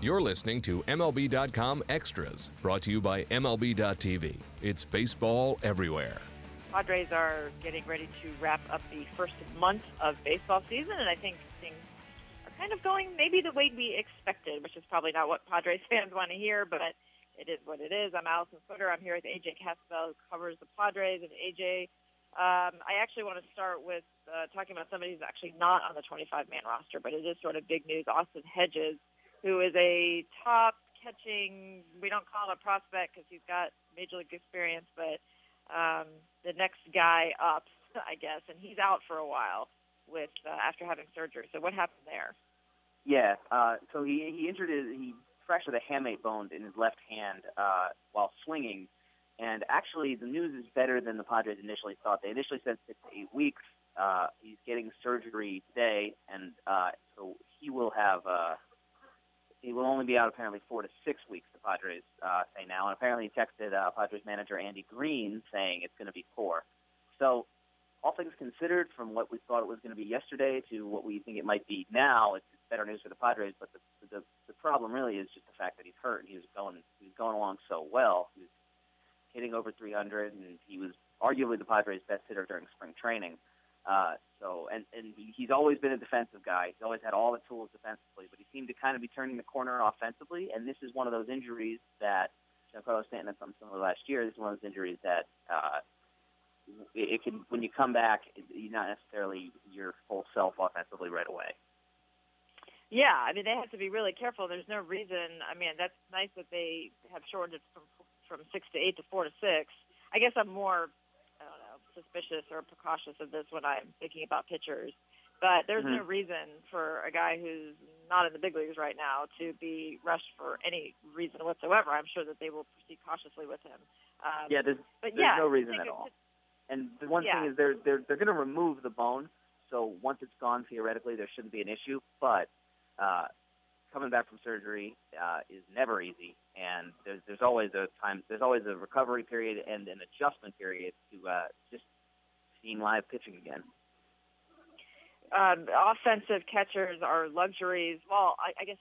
You're listening to MLB.com Extras, brought to you by MLB.tv. It's baseball everywhere. Padres are getting ready to wrap up the first month of baseball season, and I think things are kind of going maybe the way we expected, which is probably not what Padres fans want to hear, but it is what it is. I'm Alyson Footer. I'm here with AJ Cassavell, who covers the Padres. And AJ, um, I actually want to start with uh, talking about somebody who's actually not on the 25 man roster, but it is sort of big news. Austin Hedges, who is a top catching, we don't call him a prospect because he's got major league experience, but um, the next guy up, I guess, and he's out for a while with uh, after having surgery. So what happened there? Yeah, uh, so he he injured his he fractured a hamate bone in his left hand uh, while swinging, and actually the news is better than the Padres initially thought. They initially said six to eight weeks. Uh, he's getting surgery today, and uh, so he will have. Uh, he will only be out apparently four to six weeks. The Padres uh, say now, and apparently he texted uh, Padres manager Andy Green saying it's going to be four. So, all things considered, from what we thought it was going to be yesterday to what we think it might be now, it's better news for the Padres. But the the, the problem really is just the fact that he's hurt. And he was going he was going along so well. He was hitting over 300, and he was arguably the Padres' best hitter during spring training. Uh, so, and and he, he's always been a defensive guy. He's always had all the tools defensively, but he seemed to kind of be turning the corner offensively. And this is one of those injuries that Giancarlo Stanton had some similar last year. This is one of those injuries that uh, it, it can when you come back, you're not necessarily your full self offensively right away. Yeah, I mean they have to be really careful. There's no reason. I mean that's nice that they have shortened it from from six to eight to four to six. I guess I'm more suspicious or precautious of this when I'm thinking about pitchers. But there's mm-hmm. no reason for a guy who's not in the big leagues right now to be rushed for any reason whatsoever. I'm sure that they will proceed cautiously with him. Um, yeah, there's, but there's yeah, no reason at all. And the one yeah. thing is they're they're they're going to remove the bone, so once it's gone, theoretically there shouldn't be an issue. But uh, coming back from surgery uh, is never easy, and there's there's always a time there's always a recovery period and an adjustment period to uh, just seeing live pitching again. Um, offensive catchers are luxuries. Well, I, I guess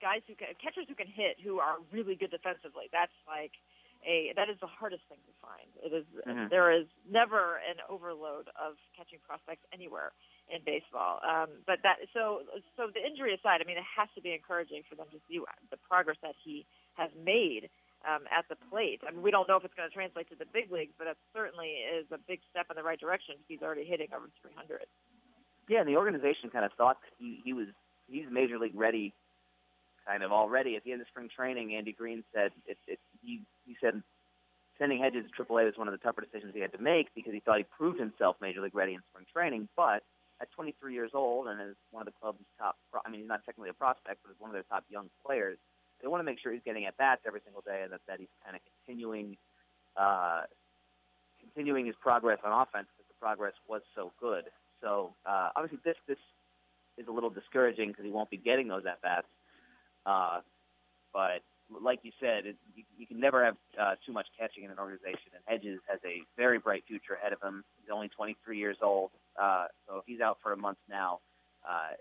guys who can, catchers who can hit who are really good defensively. That's like a that is the hardest thing to find. It is, mm-hmm. there is never an overload of catching prospects anywhere in baseball. Um, but that so so the injury aside, I mean, it has to be encouraging for them to see the progress that he has made um, at the plate. I mean, we don't know if it's going to translate to the big leagues, but it certainly is a big step in the right direction. He's already hitting over 300. Yeah, and the organization kind of thought he, he was he's major league ready, kind of already at the end of spring training. Andy Green said it, it, he he said sending Hedges to AAA was one of the tougher decisions he had to make because he thought he proved himself major league ready in spring training, but at 23 years old and as one of the club's top, I mean, he's not technically a prospect, but as one of their top young players, they want to make sure he's getting at bats every single day and that, that he's kind of continuing, uh, continuing his progress on offense because the progress was so good. So uh, obviously this this is a little discouraging because he won't be getting those at bats. Uh, but like you said, it, you, you can never have uh, too much catching in an organization. And Hedges has a very bright future ahead of him. He's only 23 years old, uh, so if he's out for a month now, uh,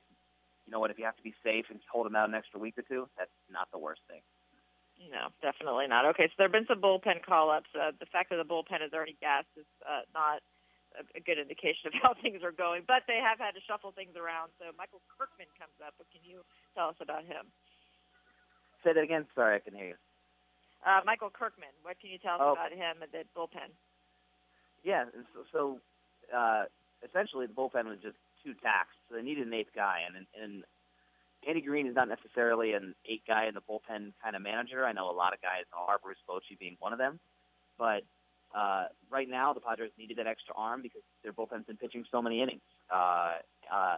you know what? If you have to be safe and hold him out an extra week or two, that's not the worst thing. No, definitely not. Okay, so there have been some bullpen call-ups. Uh, the fact that the bullpen is already gassed is uh, not a, a good indication of how things are going, but they have had to shuffle things around. So Michael Kirkman comes up. What can you tell us about him? Say that again. Sorry, I can hear you. Uh, Michael Kirkman. What can you tell us oh. about him at the bullpen? Yeah, so, so uh, essentially the bullpen was just too taxed, so they needed an eighth guy, and and Andy Green is not necessarily an eight guy in the bullpen kind of manager. I know a lot of guys are, Bruce Bochy being one of them, but uh, right now the Padres needed that extra arm because their bullpen's been pitching so many innings. Uh, uh,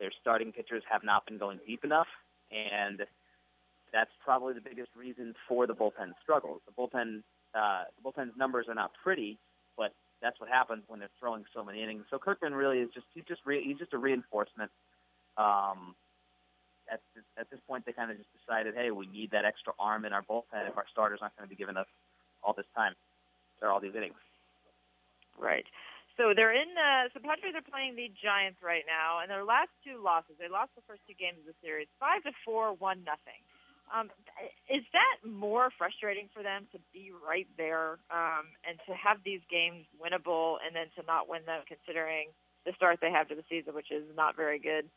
their starting pitchers have not been going deep enough, and that's probably the biggest reason for the bullpen struggles. The bullpen, uh, the bullpen's numbers are not pretty, but that's what happens when they're throwing so many innings. So Kirkman really is just he's just re, he's just a reinforcement. Um, at this, at this point, they kind of just decided, hey, we need that extra arm in our bullpen if our starters aren't going to be giving us all this time or all these innings. Right. So they're in. Uh, so Padres are playing the Giants right now, and their last two losses. They lost the first two games of the series, five to four, one nothing. Um, is that more frustrating for them to be right there um, and to have these games winnable and then to not win them, considering the start they have to the season, which is not very good?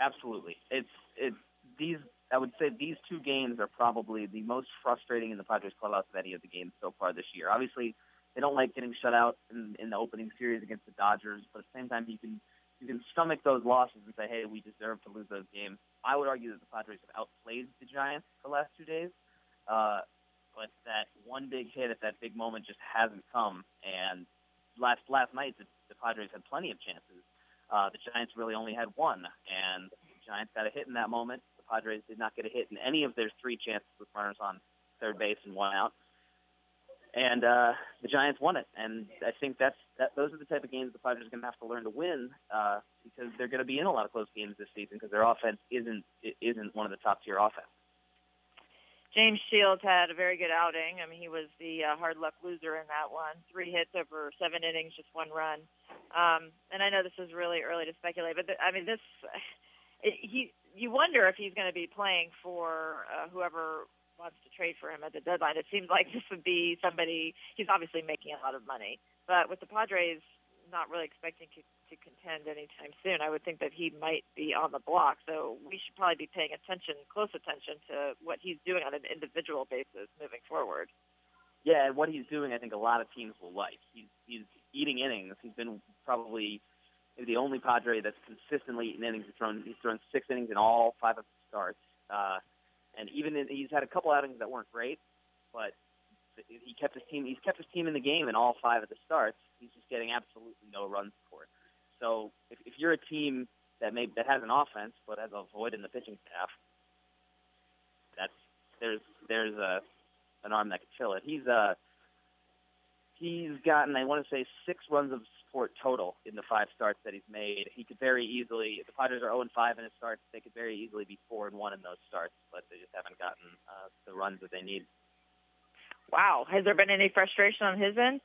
Absolutely, it's it these. I would say these two games are probably the most frustrating in the Padres clubhouse of any of the games so far this year. Obviously, they don't like getting shut out in, in the opening series against the Dodgers, but at the same time, you can you can stomach those losses and say, hey, we deserve to lose those games. I would argue that the Padres have outplayed the Giants the last two days, uh, but that one big hit at that big moment just hasn't come. And last last night, the, the Padres had plenty of chances. Uh, the Giants really only had one, and the Giants got a hit in that moment. The Padres did not get a hit in any of their three chances with runners on third base and one out and uh, the Giants won it. And I think that's that. Those are the type of games the Padres are going to have to learn to win uh, because they're going to be in a lot of close games this season because their offense isn't isn't one of the top tier offense. James Shields had a very good outing. I mean, he was the uh, hard luck loser in that one. Three hits over seven innings, just one run. Um, and I know this is really early to speculate, but th- I mean, this it, he you wonder if he's going to be playing for uh, whoever wants to trade for him at the deadline. It seems like this would be somebody. He's obviously making a lot of money, but with the Padres not really expecting to, to contend anytime soon, I would think that he might be on the block. So we should probably be paying attention, close attention to what he's doing on an individual basis moving forward. Yeah, and what he's doing, I think a lot of teams will like. He's he's eating innings. He's been probably the only Padre that's consistently eaten innings. He's thrown he's thrown six innings in all five of the starts. And even in, he's had a couple outings that weren't great, but he kept his team. He's kept his team in the game in all five of the starts. He's just getting absolutely no run support. So if, if you're a team that may that has an offense but has a void in the pitching staff, that's there's there's a an arm that could fill it. He's uh he's gotten I want to say six runs of support total in the five starts that he's made. He could very easily, if the Padres are 0 and 5 in his starts, they could very easily be 4 and 1 in those starts, but they just haven't gotten uh, the runs that they need. Wow, has there been any frustration on his end?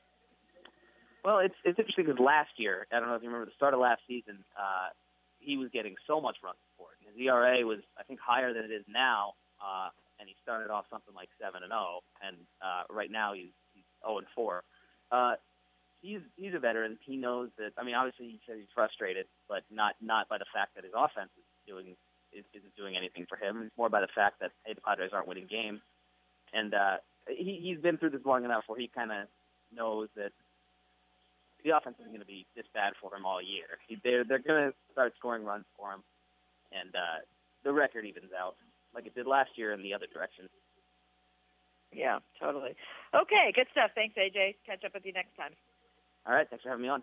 Well, it's it's interesting because last year, I don't know if you remember the start of last season, uh, he was getting so much run support. His ERA was, I think, higher than it is now, uh, and he started off something like seven and zero, oh, and uh, right now he's he's zero and four. Uh, he's he's a veteran. He knows that. I mean, obviously he says he's frustrated, but not not by the fact that his offense is doing is, isn't doing anything for him. It's more by the fact that hey, the Padres aren't winning games, and uh, he he's been through this long enough where he kind of knows that the offense isn't going to be this bad for him all year. He, they're they're going to start scoring runs for him, and uh, the record evens out like it did last year in the other direction. Yeah, totally. Okay, good stuff. Thanks, AJ. Catch up with you next time. All right, thanks for having me on.